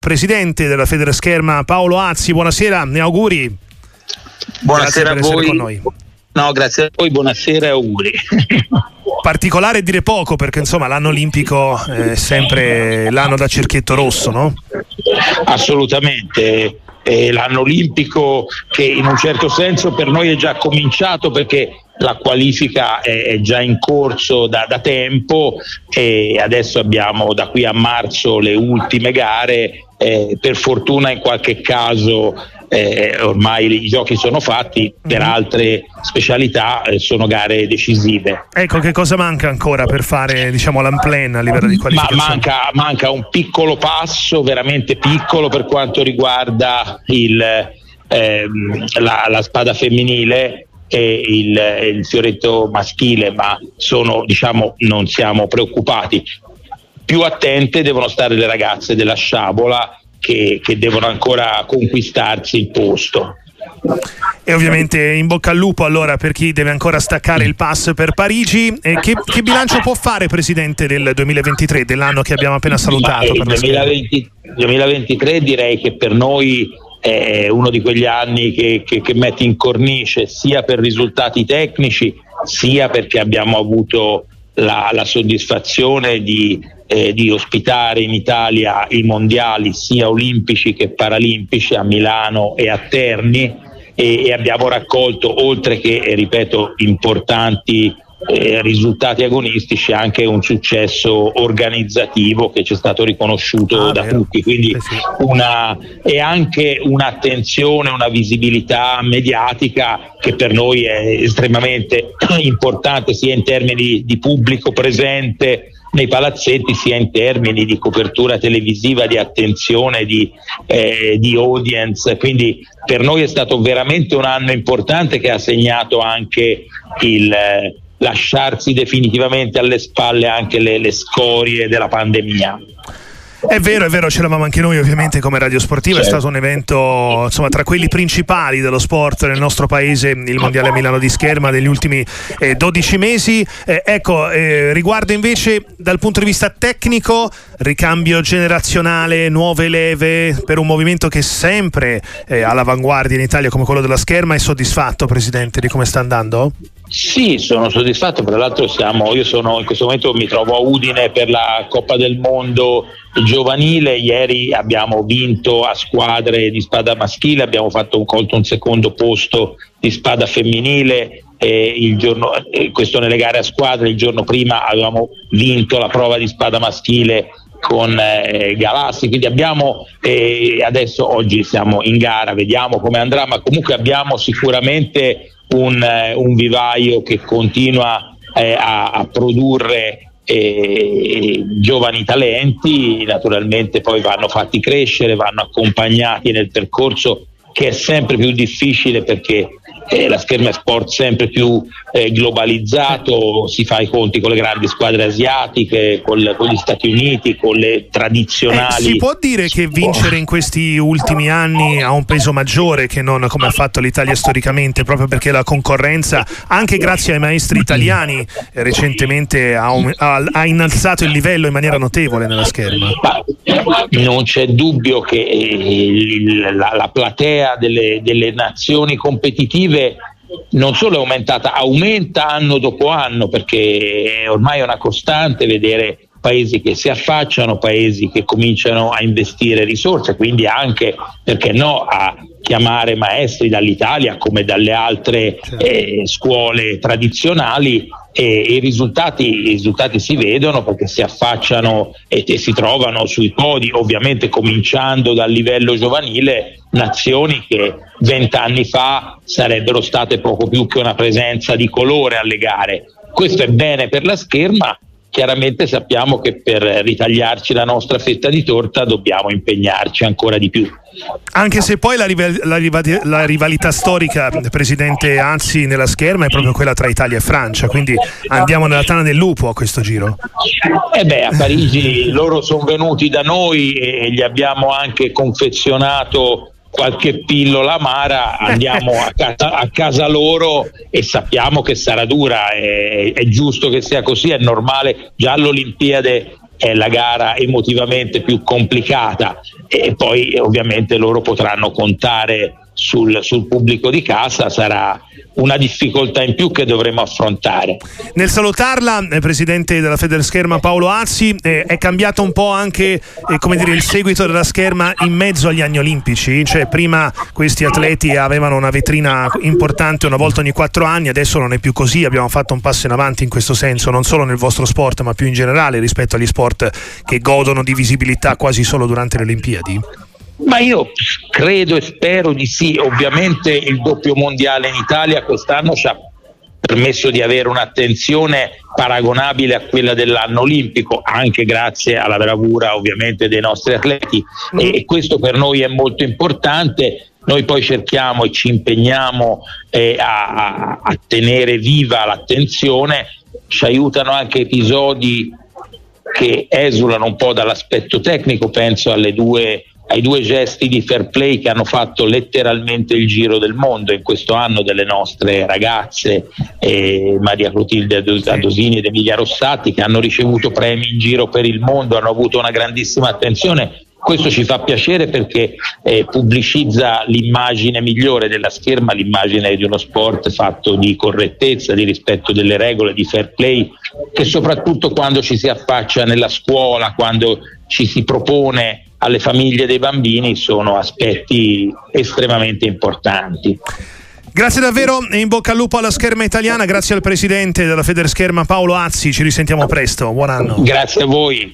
presidente della Federscherma Paolo Azzi, buonasera e auguri. Buonasera a voi. No, grazie a voi, buonasera e auguri. Particolare dire poco perché insomma l'anno olimpico è sempre l'anno da cerchietto rosso, no? Assolutamente. È l'anno olimpico che in un certo senso per noi è già cominciato perché la qualifica è, già in corso da, da, tempo e adesso abbiamo da qui a marzo le ultime gare. Eh, per fortuna in qualche caso eh, ormai i giochi sono fatti, per mhm. altre specialità eh, sono gare decisive. Ecco, che cosa manca ancora per fare diciamo, l'unplan a livello di qualificazione? Ma manca, manca, un piccolo passo, veramente piccolo per quanto riguarda il, ehm, la, la spada femminile e il, il, fioretto maschile, ma sono, diciamo, non siamo preoccupati. Più attente devono stare le ragazze della sciabola che, che devono ancora conquistarsi il posto. E ovviamente in bocca al lupo allora per chi deve ancora staccare il pass per Parigi. E che, che bilancio può fare Presidente del 2023, dell'anno che abbiamo appena salutato? Il 2020, 2023 direi che per noi è uno di quegli anni che, che, che mette in cornice sia per risultati tecnici sia perché abbiamo avuto la, la soddisfazione di eh, di ospitare in Italia i mondiali sia olimpici che paralimpici a Milano e a Terni e, e abbiamo raccolto oltre che, ripeto, importanti eh, risultati agonistici anche un successo organizzativo che ci è stato riconosciuto ah, da vero. tutti quindi eh sì. una, e anche un'attenzione una visibilità mediatica che per noi è estremamente importante sia in termini di pubblico presente nei palazzetti sia in termini di copertura televisiva, di attenzione, di, eh, di audience. Quindi per noi è stato veramente un anno importante che ha segnato anche il lasciarsi definitivamente alle spalle anche le, le scorie della pandemia. È vero, è vero, c'eravamo anche noi ovviamente come Radio Sportiva, certo. è stato un evento insomma, tra quelli principali dello sport nel nostro paese, il Mondiale Milano di scherma degli ultimi eh, 12 mesi. Eh, ecco, eh, riguardo invece dal punto di vista tecnico, ricambio generazionale, nuove leve per un movimento che è sempre eh, all'avanguardia in Italia come quello della scherma, è soddisfatto Presidente di come sta andando? Sì, sono soddisfatto, tra l'altro siamo, io sono in questo momento mi trovo a Udine per la Coppa del Mondo giovanile, ieri abbiamo vinto a squadre di spada maschile, abbiamo fatto colto un secondo posto di spada femminile, eh, giorno, questo nelle gare a squadre, il giorno prima avevamo vinto la prova di spada maschile con eh, Galassi, quindi abbiamo eh, adesso oggi siamo in gara, vediamo come andrà, ma comunque abbiamo sicuramente un, eh, un vivaio che continua eh, a, a, produrre eh, giovani talenti, naturalmente poi vanno fatti crescere, vanno accompagnati nel percorso che è sempre più difficile perché eh, la scherma è sport sempre più eh, globalizzato, si fa i conti con le grandi squadre asiatiche, col, con gli Stati Uniti, con le tradizionali. Eh, si può dire che vincere in questi ultimi anni ha un peso maggiore che non come ha fatto l'Italia storicamente, proprio perché la concorrenza, anche grazie ai maestri italiani, recentemente ha, ha, ha innalzato il livello in maniera notevole nella scherma. Non c'è dubbio che eh, la, la platea delle, delle nazioni competitive Brasile non solo è aumentata, aumenta anno dopo anno perché ormai è una costante vedere paesi che si affacciano, paesi che cominciano a investire risorse, quindi anche, perché no, a chiamare maestri dall'Italia come dalle altre certo. eh, scuole tradizionali e i risultati, i risultati, si vedono perché si affacciano e, e si trovano sui podi, ovviamente cominciando dal livello giovanile, nazioni che vent'anni fa sarebbero state poco più che una presenza di colore alle gare. Questo è bene per la scherma, chiaramente sappiamo che per ritagliarci la nostra fetta di torta dobbiamo impegnarci ancora di più. Anche se poi la, rival- la, rival- la, rivalità storica, Presidente Anzi, nella scherma è proprio quella tra Italia e Francia, quindi andiamo nella tana del lupo a questo giro. Eh beh, a Parigi loro sono venuti da noi e gli abbiamo anche confezionato qualche pillola amara, andiamo a casa, a casa, loro e sappiamo che sarà dura, è, è, giusto che sia così, è normale, già all'Olimpiade è la gara emotivamente più complicata e poi ovviamente loro potranno contare sul, sul pubblico di casa sarà una difficoltà in più che dovremo affrontare. Nel salutarla, eh, presidente della Federscherma Paolo Azzi, eh, è cambiato un po' anche eh, dire, il seguito della scherma in mezzo agli anni olimpici, cioè prima questi atleti avevano una vetrina importante una volta ogni quattro anni, adesso non è più così, abbiamo fatto un passo in avanti in questo senso, non solo nel vostro sport ma più in generale rispetto agli sport che godono di visibilità quasi solo durante le Olimpiadi? Ma io credo e spero di sì, ovviamente il doppio mondiale in Italia quest'anno ci ha permesso di avere un'attenzione paragonabile a quella dell'anno olimpico, anche grazie alla bravura ovviamente dei nostri atleti. E questo per noi è molto importante. Noi poi cerchiamo e ci impegniamo eh, a, a tenere viva l'attenzione, ci aiutano anche episodi che esulano un po' dall'aspetto tecnico, penso alle due ai due gesti di fair play che hanno fatto letteralmente il giro del mondo in questo anno delle nostre ragazze eh, Maria Clotilde Adosini ed Emilia Rossatti che hanno ricevuto premi in giro per il mondo, hanno avuto una grandissima attenzione. Questo ci fa piacere perché eh, pubblicizza l'immagine migliore della scherma, l'immagine di uno sport fatto di correttezza, di rispetto delle regole, di fair play, che soprattutto quando ci si affaccia nella scuola, quando ci si propone alle famiglie dei bambini sono aspetti estremamente importanti. Grazie davvero e in bocca al lupo alla scherma italiana, grazie al presidente della Federscherma Paolo Azzi, ci risentiamo presto, buon anno. Grazie a voi.